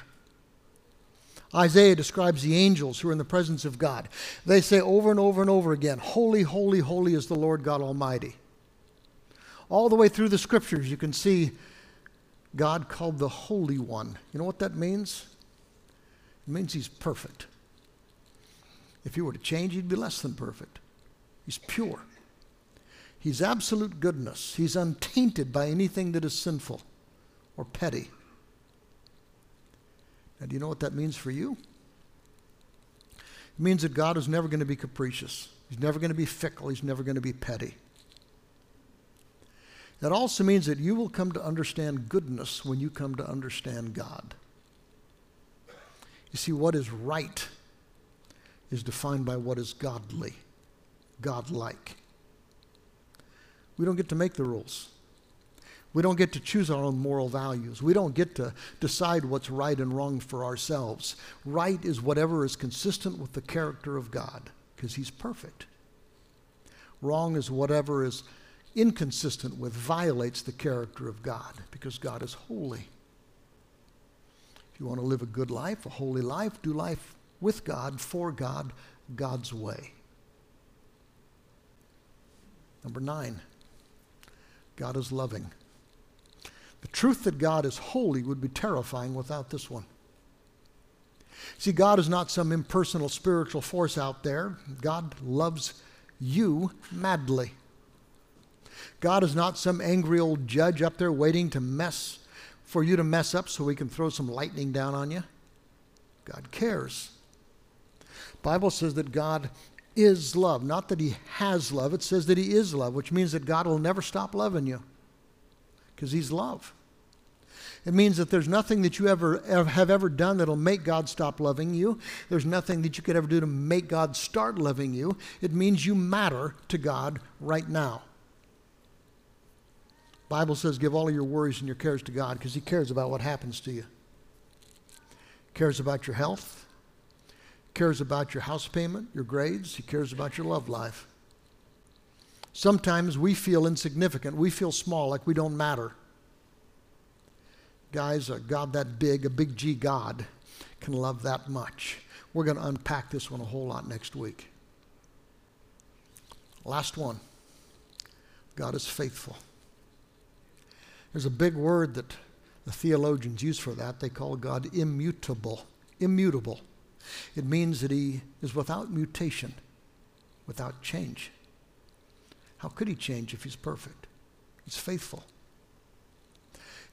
Isaiah describes the angels who are in the presence of God. They say over and over and over again, Holy, holy, holy is the Lord God Almighty. All the way through the scriptures, you can see God called the Holy One. You know what that means? It means He's perfect. If He were to change, He'd be less than perfect. He's pure. He's absolute goodness. He's untainted by anything that is sinful or petty. And do you know what that means for you? It means that God is never going to be capricious. He's never going to be fickle. He's never going to be petty. That also means that you will come to understand goodness when you come to understand God. You see, what is right is defined by what is godly, godlike. We don't get to make the rules. We don't get to choose our own moral values. We don't get to decide what's right and wrong for ourselves. Right is whatever is consistent with the character of God, because He's perfect. Wrong is whatever is inconsistent with, violates the character of God, because God is holy. If you want to live a good life, a holy life, do life with God, for God, God's way. Number nine, God is loving. The truth that God is holy would be terrifying without this one. See, God is not some impersonal spiritual force out there. God loves you madly. God is not some angry old judge up there waiting to mess for you to mess up so he can throw some lightning down on you. God cares. Bible says that God is love, not that he has love. It says that he is love, which means that God will never stop loving you because he's love. It means that there's nothing that you ever, have ever done that'll make God stop loving you. There's nothing that you could ever do to make God start loving you. It means you matter to God right now. Bible says give all of your worries and your cares to God because he cares about what happens to you. Cares about your health, cares about your house payment, your grades, he cares about your love life. Sometimes we feel insignificant. We feel small, like we don't matter. Guys, a God that big, a big G God, can love that much. We're going to unpack this one a whole lot next week. Last one God is faithful. There's a big word that the theologians use for that. They call God immutable. Immutable. It means that He is without mutation, without change. How could He change if He's perfect? He's faithful.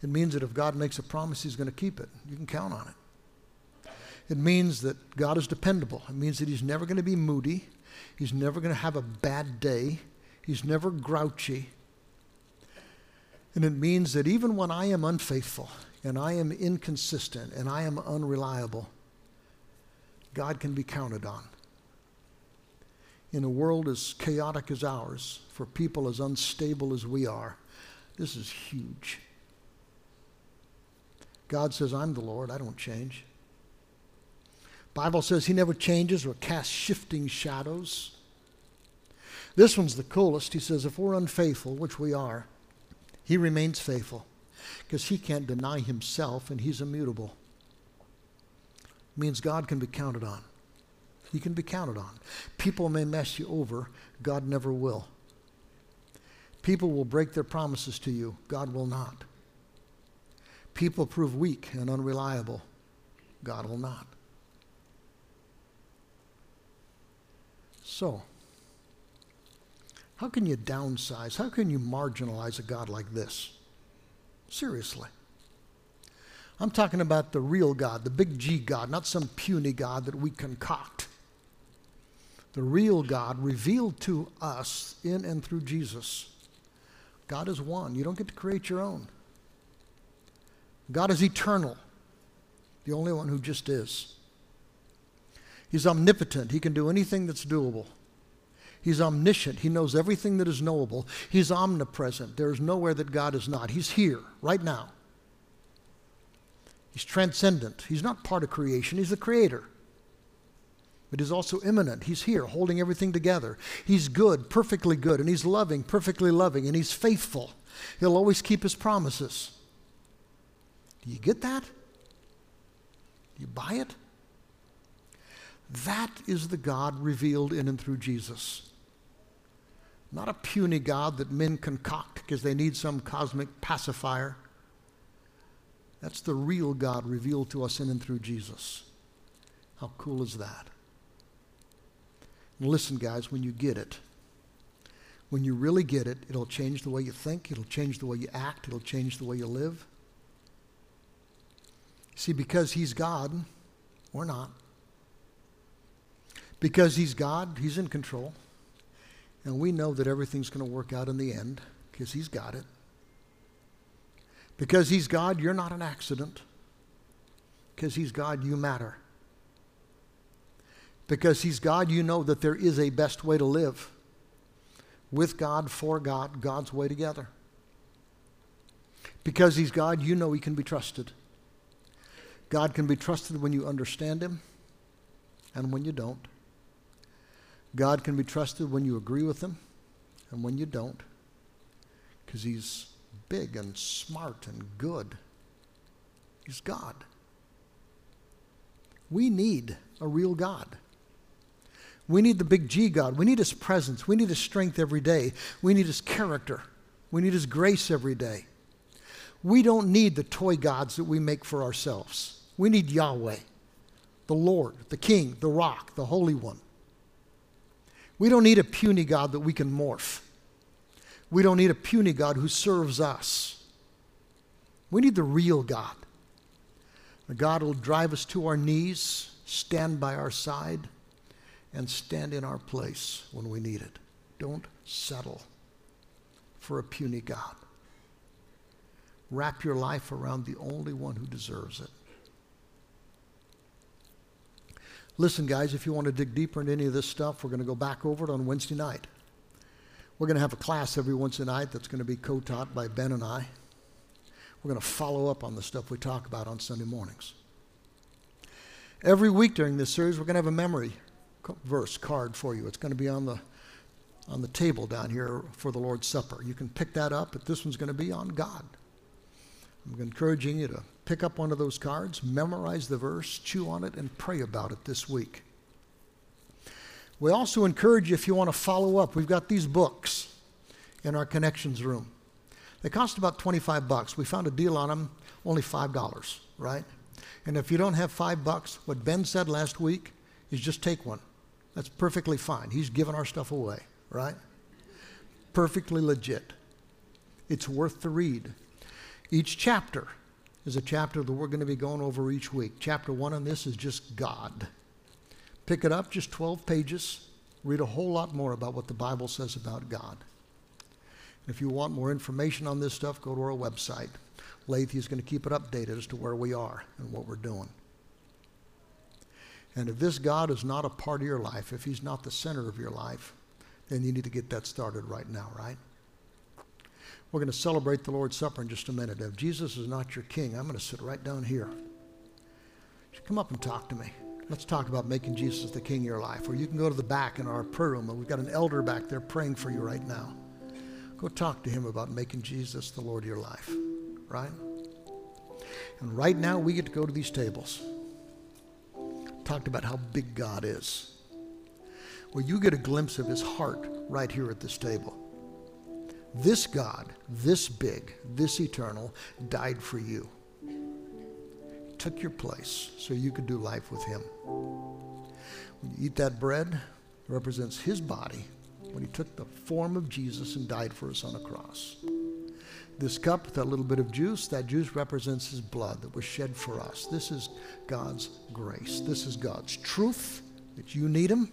It means that if God makes a promise, He's going to keep it. You can count on it. It means that God is dependable. It means that He's never going to be moody. He's never going to have a bad day. He's never grouchy. And it means that even when I am unfaithful and I am inconsistent and I am unreliable, God can be counted on. In a world as chaotic as ours, for people as unstable as we are, this is huge. God says, I'm the Lord, I don't change. Bible says he never changes or casts shifting shadows. This one's the coolest. He says, if we're unfaithful, which we are, he remains faithful because he can't deny himself and he's immutable. It means God can be counted on. He can be counted on. People may mess you over, God never will. People will break their promises to you, God will not. People prove weak and unreliable, God will not. So, how can you downsize? How can you marginalize a God like this? Seriously. I'm talking about the real God, the big G God, not some puny God that we concoct. The real God revealed to us in and through Jesus. God is one. You don't get to create your own. God is eternal, the only one who just is. He's omnipotent. He can do anything that's doable. He's omniscient. He knows everything that is knowable. He's omnipresent. There is nowhere that God is not. He's here right now. He's transcendent. He's not part of creation, He's the creator. But He's also immanent. He's here holding everything together. He's good, perfectly good, and He's loving, perfectly loving, and He's faithful. He'll always keep His promises. Do you get that? Do you buy it? That is the God revealed in and through Jesus. Not a puny God that men concoct because they need some cosmic pacifier. That's the real God revealed to us in and through Jesus. How cool is that? And listen, guys, when you get it, when you really get it, it'll change the way you think, it'll change the way you act, it'll change the way you live. See, because He's God, we're not. Because He's God, He's in control. And we know that everything's going to work out in the end because He's got it. Because He's God, you're not an accident. Because He's God, you matter. Because He's God, you know that there is a best way to live. With God, for God, God's way together. Because He's God, you know He can be trusted. God can be trusted when you understand Him and when you don't. God can be trusted when you agree with Him and when you don't, because He's big and smart and good. He's God. We need a real God. We need the big G God. We need His presence. We need His strength every day. We need His character. We need His grace every day. We don't need the toy gods that we make for ourselves. We need Yahweh, the Lord, the King, the Rock, the Holy One. We don't need a puny God that we can morph. We don't need a puny God who serves us. We need the real God. The God will drive us to our knees, stand by our side, and stand in our place when we need it. Don't settle for a puny God. Wrap your life around the only one who deserves it. Listen, guys, if you want to dig deeper into any of this stuff, we're going to go back over it on Wednesday night. We're going to have a class every Wednesday night that's going to be co taught by Ben and I. We're going to follow up on the stuff we talk about on Sunday mornings. Every week during this series, we're going to have a memory verse card for you. It's going to be on the on the table down here for the Lord's Supper. You can pick that up, but this one's going to be on God. I'm encouraging you to pick up one of those cards, memorize the verse, chew on it, and pray about it this week. We also encourage you if you want to follow up, we've got these books in our connections room. They cost about 25 bucks. We found a deal on them, only $5, right? And if you don't have 5 bucks, what Ben said last week is just take one. That's perfectly fine. He's given our stuff away right? Perfectly legit. It's worth the read. Each chapter is a chapter that we're going to be going over each week. Chapter one on this is just God. Pick it up, just 12 pages. Read a whole lot more about what the Bible says about God. If you want more information on this stuff, go to our website. Lathe is going to keep it updated as to where we are and what we're doing. And if this God is not a part of your life, if He's not the center of your life, then you need to get that started right now, right? We're going to celebrate the Lord's Supper in just a minute. If Jesus is not your king, I'm going to sit right down here. Come up and talk to me. Let's talk about making Jesus the king of your life. Or you can go to the back in our prayer room, and we've got an elder back there praying for you right now. Go talk to him about making Jesus the Lord of your life, right? And right now, we get to go to these tables. Talked about how big God is. Well, you get a glimpse of his heart right here at this table. This God, this big, this eternal, died for you. Took your place so you could do life with him. When you eat that bread, it represents his body when he took the form of Jesus and died for us on a cross. This cup, with that little bit of juice, that juice represents his blood that was shed for us. This is God's grace. This is God's truth that you need him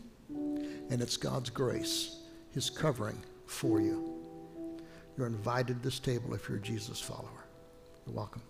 and it's God's grace, His covering for you. You're invited to this table if you're a Jesus follower. You're welcome.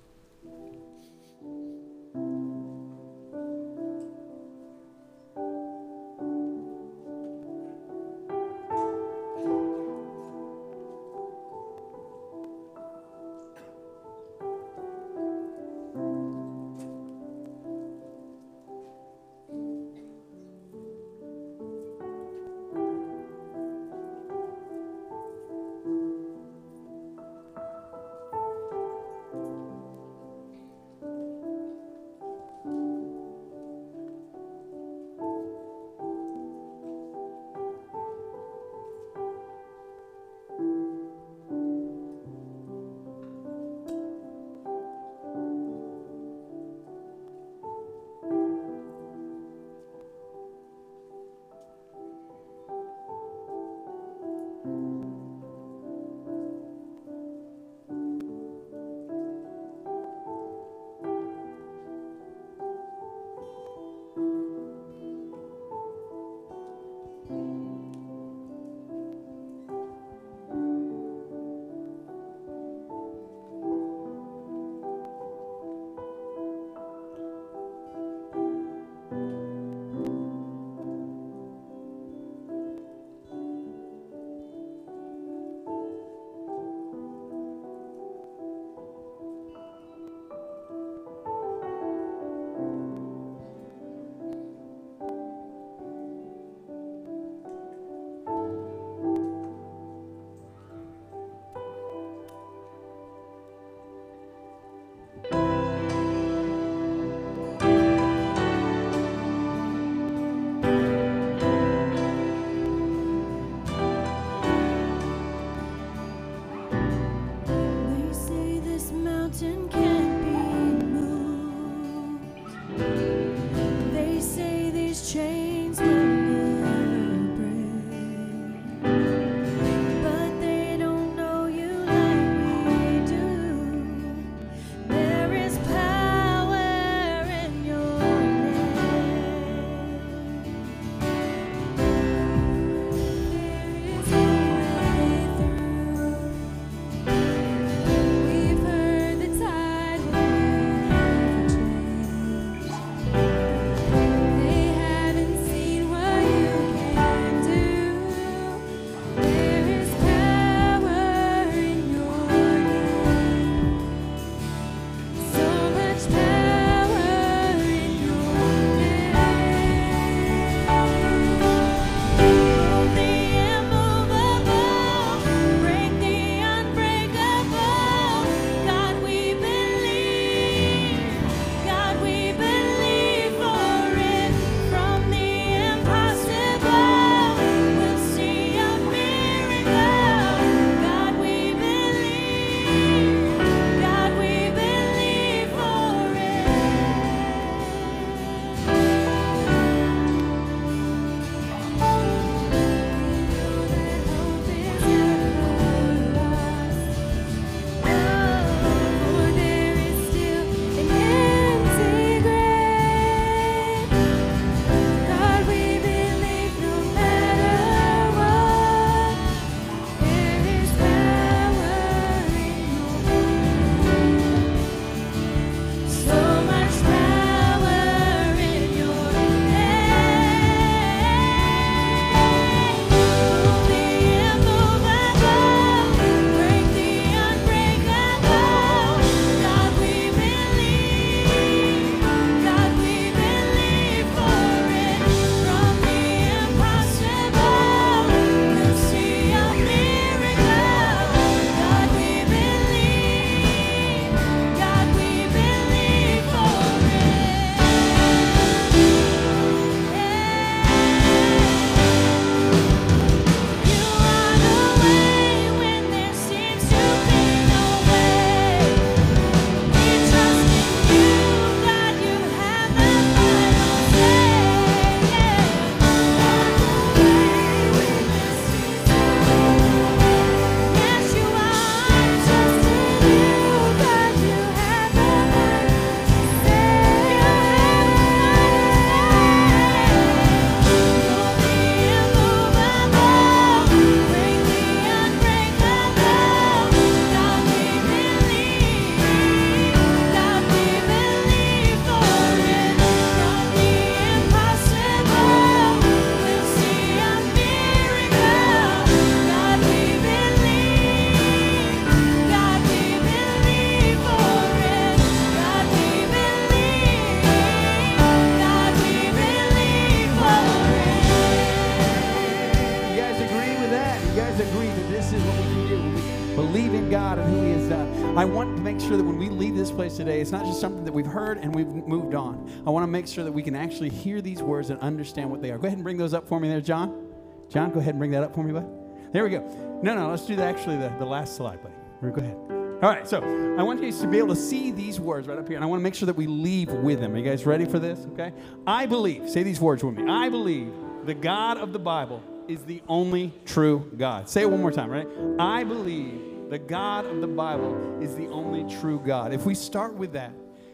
Make sure that we can actually hear these words and understand what they are. Go ahead and bring those up for me there, John. John, go ahead and bring that up for me, bud. There we go. No, no, let's do the, actually the, the last slide, buddy. Go ahead. All right, so I want you guys to be able to see these words right up here, and I want to make sure that we leave with them. Are you guys ready for this? Okay. I believe, say these words with me. I believe the God of the Bible is the only true God. Say it one more time, right? I believe the God of the Bible is the only true God. If we start with that,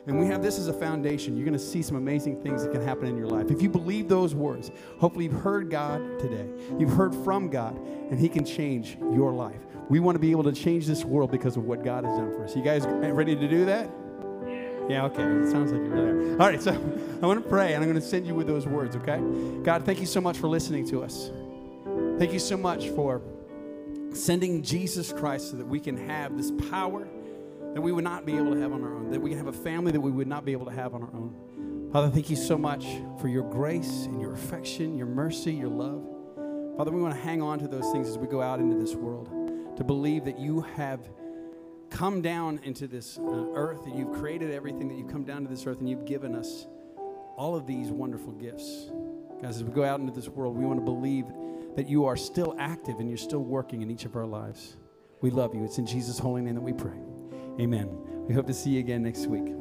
and we have this as a foundation, you're going to see some amazing things that can happen in your life. If you believe those words, hopefully you've heard God today. You've heard from God, and He can change your life. We want to be able to change this world because of what God has done for us. You guys ready to do that? Yeah, okay. It sounds like you're there. All right, so I want to pray and I'm going to send you with those words, okay? God, thank you so much for listening to us. Thank you so much for sending Jesus Christ so that we can have this power that we would not be able to have on our own, that we have a family that we would not be able to have on our own. Father, thank you so much for your grace and your affection, your mercy, your love. Father, we want to hang on to those things as we go out into this world to believe that you have come down into this uh, earth, that you've created everything, that you've come down to this earth, and you've given us all of these wonderful gifts. Guys, as we go out into this world, we want to believe that you are still active and you're still working in each of our lives. We love you. It's in Jesus' holy name that we pray. Amen. We hope to see you again next week.